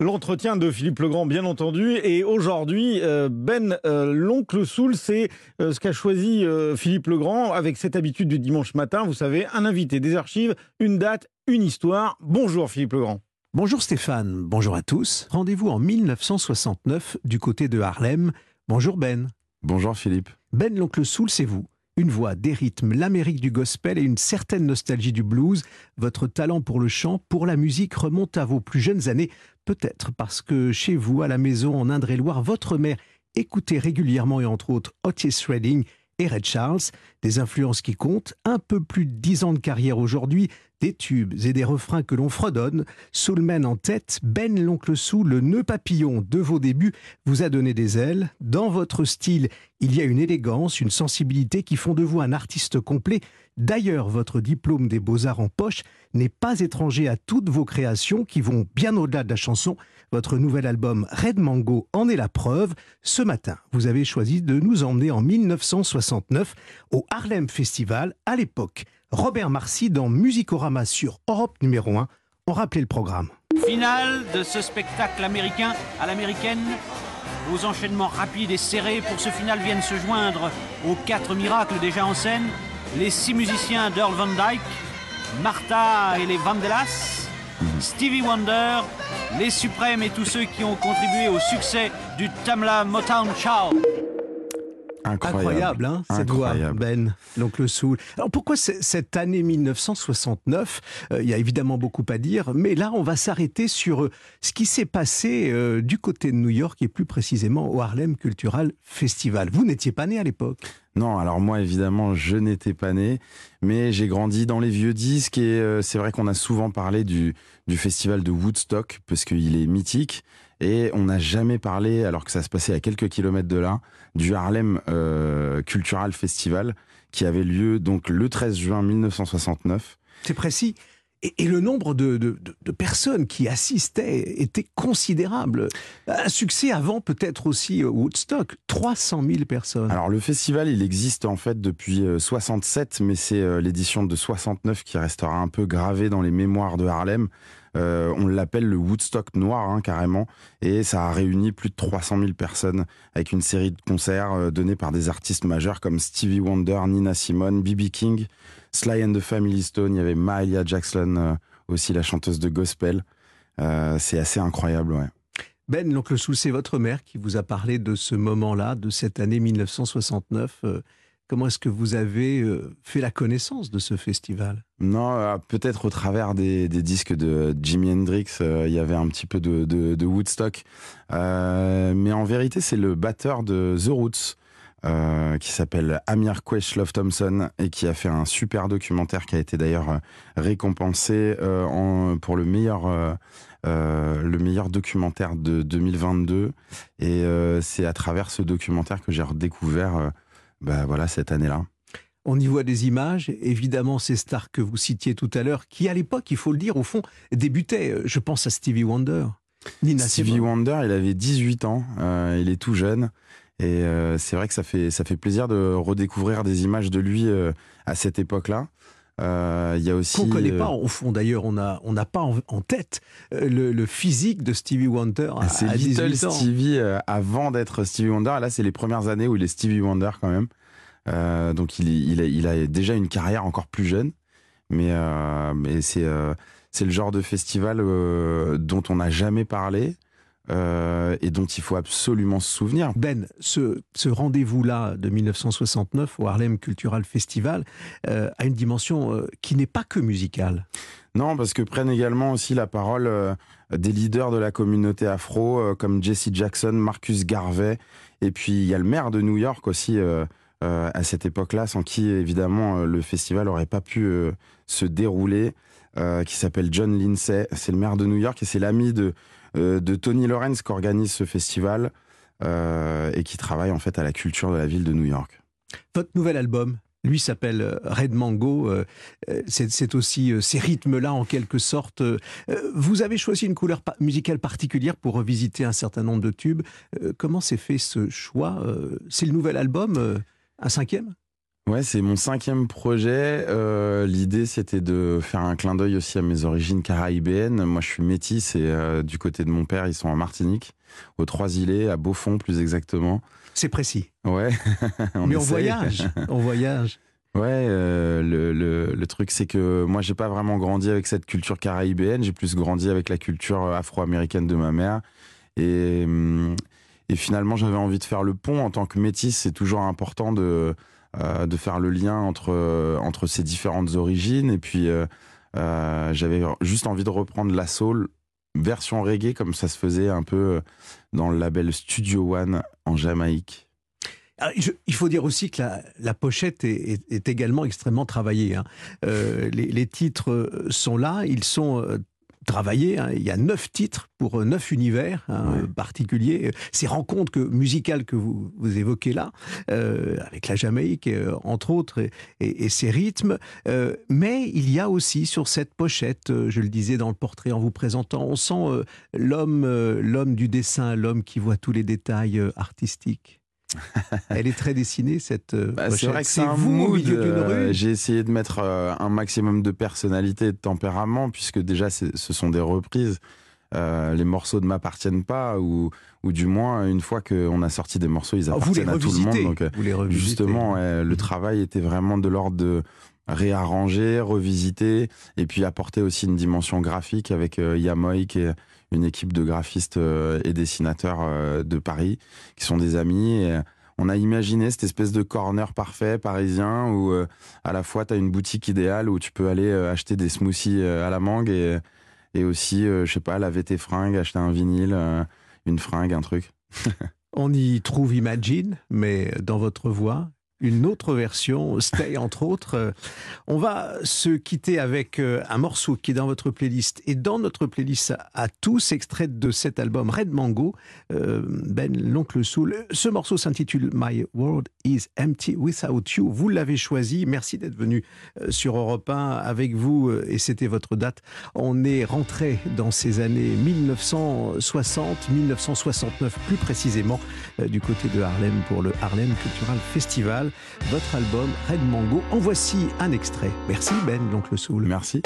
L'entretien de Philippe Legrand, bien entendu. Et aujourd'hui, euh, Ben, euh, l'oncle Soul, c'est euh, ce qu'a choisi Philippe Legrand avec cette habitude du dimanche matin. Vous savez, un invité, des archives, une date, une histoire. Bonjour Philippe Legrand. Bonjour Stéphane, bonjour à tous. Rendez-vous en 1969 du côté de Harlem. Bonjour Ben. Bonjour Philippe. Ben, l'oncle Soul, c'est vous. Une voix, des rythmes, l'Amérique du gospel et une certaine nostalgie du blues. Votre talent pour le chant, pour la musique remonte à vos plus jeunes années. Peut-être parce que chez vous, à la maison, en Indre-et-Loire, votre mère écoutait régulièrement et entre autres Otis Redding et Red Charles, des influences qui comptent, un peu plus de dix ans de carrière aujourd'hui, des tubes et des refrains que l'on fredonne, Soulman en tête, Ben l'oncle Sou, le nœud papillon de vos débuts, vous a donné des ailes. Dans votre style, il y a une élégance, une sensibilité qui font de vous un artiste complet. D'ailleurs, votre diplôme des beaux-arts en poche n'est pas étranger à toutes vos créations qui vont bien au-delà de la chanson. Votre nouvel album Red Mango en est la preuve. Ce matin, vous avez choisi de nous emmener en 1969 au Harlem Festival. À l'époque, Robert Marcy dans Musicorama sur Europe numéro 1 ont rappelé le programme. Finale de ce spectacle américain à l'américaine. Aux enchaînements rapides et serrés pour ce final viennent se joindre aux quatre miracles déjà en scène. Les six musiciens d'Earl Van Dyke, Martha et les Vandellas, Stevie Wonder, les Suprêmes et tous ceux qui ont contribué au succès du Tamla Motown Show. Incroyable, hein, cette voix, Ben, l'oncle Soul. Alors pourquoi cette année 1969 euh, Il y a évidemment beaucoup à dire, mais là, on va s'arrêter sur euh, ce qui s'est passé euh, du côté de New York et plus précisément au Harlem Cultural Festival. Vous n'étiez pas né à l'époque non, alors moi évidemment je n'étais pas né, mais j'ai grandi dans les vieux disques et c'est vrai qu'on a souvent parlé du, du festival de Woodstock parce qu'il est mythique et on n'a jamais parlé, alors que ça se passait à quelques kilomètres de là, du Harlem euh, Cultural Festival qui avait lieu donc le 13 juin 1969. C'est précis. Et, le nombre de, de, personnes qui assistaient était considérable. Un succès avant peut-être aussi euh, Woodstock, 300 000 personnes. Alors le festival, il existe en fait depuis 67, euh, mais c'est l'édition de 69 qui restera un peu gravée dans les mémoires de Harlem. Euh, on l'appelle le Woodstock noir hein, carrément, et ça a réuni plus de 300 000 personnes avec une série de concerts euh, donnés par des artistes majeurs comme Stevie Wonder, Nina Simone, B.B. King, Sly and the Family Stone, il y avait Mahalia Jackson euh, aussi, la chanteuse de gospel. c'est assez incroyable. Ben, l'oncle Soul, c'est votre mère qui vous a parlé de ce moment-là, de cette année 1969. Comment est-ce que vous avez euh, fait la connaissance de ce festival? Non, euh, peut-être au travers des, disques de Jimi Hendrix, euh, il y avait un petit peu de, Woodstock. mais en vérité, c'est le batteur de The Roots. qui s'appelle Amir Questlove Thompson et qui a fait un super documentaire qui a été d'ailleurs récompensé pour le meilleur le meilleur documentaire de 2022 et c'est à travers ce documentaire que j'ai redécouvert bah voilà, cette année-là. On y voit des images, évidemment ces stars que vous citiez tout à l'heure, qui à l'époque, il faut le dire, au fond, débutaient. Je pense à Stevie Wonder. Nina Stevie Wonder, il avait 18 ans, euh, il est tout jeune. Et euh, c'est vrai que ça fait, ça fait plaisir de redécouvrir des images de lui euh, à cette époque-là. Il y a aussi. Qu'on connaît pas au fond d'ailleurs, on n'a on pas en, tête le, physique de Stevie Wonder. C'est Little Stevie avant d'être Stevie Wonder. Là, c'est les premières années où il est Stevie Wonder quand même. Euh, donc il, il, a, déjà une carrière encore plus jeune, mais, euh, mais c'est euh, c'est le genre de festival dont on n'a jamais parlé. Et dont il faut absolument se souvenir. Ben, ce, ce rendez-vous-là de 1969 au Harlem Cultural Festival a une dimension qui n'est pas que musicale. Non, parce que prennent également aussi la parole des leaders de la communauté afro, comme Jesse Jackson, Marcus Garvey, et puis il y a le maire de New York aussi, euh, à cette époque-là, sans qui évidemment euh, le festival n'aurait pas pu euh, se dérouler, qui s'appelle John Lindsay. C'est le maire de New York et c'est l'ami de, de Tony Lawrence qui organise ce festival et qui travaille en fait à la culture de la ville de New York. Votre nouvel album, lui s'appelle Red Mango. C'est aussi ces rythmes-là, en quelque sorte. Vous avez choisi une couleur musicale particulière pour revisiter un certain nombre de tubes. Comment s'est fait ce choix C'est le nouvel album un cinquième? Ouais, c'est mon cinquième projet. Euh, L'idée, c'était de faire un clin d'œil aussi à mes origines caribéennes. Moi, je suis métis et euh, du côté de mon père, ils sont en Martinique, aux Trois-Îlets, à Beaufort plus exactement. C'est précis. Ouais. on Mais on voyage. On voyage. Ouais, euh, le, le, le, truc c'est que moi j'ai pas vraiment grandi avec cette culture caribéenne, j'ai plus grandi avec la culture afro-américaine de ma mère et, hum, et finalement j'avais envie de faire le pont en tant que métis, c'est toujours important de de faire le lien entre, euh, entre ces différentes origines. Et puis, euh, j'avais juste envie de reprendre la soul version reggae, comme ça se faisait un peu dans le label Studio One en Jamaïque. il faut dire aussi que la, pochette est, également extrêmement travaillée. Hein. les, les, titres sont là, ils sont travaillé. Hein. Il y a neuf titres pour euh, neuf univers hein, particuliers. Ces rencontres que, musicales que vous, vous évoquez là, euh, avec la Jamaïque, euh, entre autres, et, et, ces rythmes. mais il y a aussi sur cette pochette, je le disais dans le portrait en vous présentant, on sent l'homme, l'homme du dessin, l'homme qui voit tous les détails artistiques. Elle est très dessinée cette. Euh, bah, c'est vrai que c'est vous au milieu d'une euh, rue? J'ai essayé de mettre euh, un maximum de personnalité et de tempérament puisque déjà ce sont des reprises. les morceaux ne m'appartiennent pas ou, ou du moins une fois qu'on a sorti des morceaux ils ah, appartiennent à tout le monde. Donc vous les justement le mhm. travail était vraiment de l'ordre de réarranger, revisiter et puis apporter aussi une dimension graphique avec Yamoy qui est une équipe de graphistes euh, et dessinateurs euh, de Paris qui sont des amis. Et on a imaginé cette espèce de corner parfait parisien où euh, à la fois tu as une boutique idéale où tu peux aller acheter des smoothies à la mangue et, et aussi, je sais pas, laver tes fringues, acheter un vinyle, une fringue, un truc. On y trouve Imagine, mais dans votre voix, une autre version, Stay entre autres. Euh, on va se quitter avec euh, un morceau qui est dans votre playlist et dans notre playlist à tous, extrait de cet album Red Mango, euh, Ben l'oncle Soul. Ce morceau s'intitule My World is Empty Without You. Vous l'avez choisi. Merci d'être venu sur Europe 1 avec vous et c'était votre date. On est rentré dans ces années 1960, 1969 plus précisément du côté de Harlem pour le Harlem Cultural Festival votre album Red Mango. En voici un extrait. Merci Ben, donc le Soul. Merci.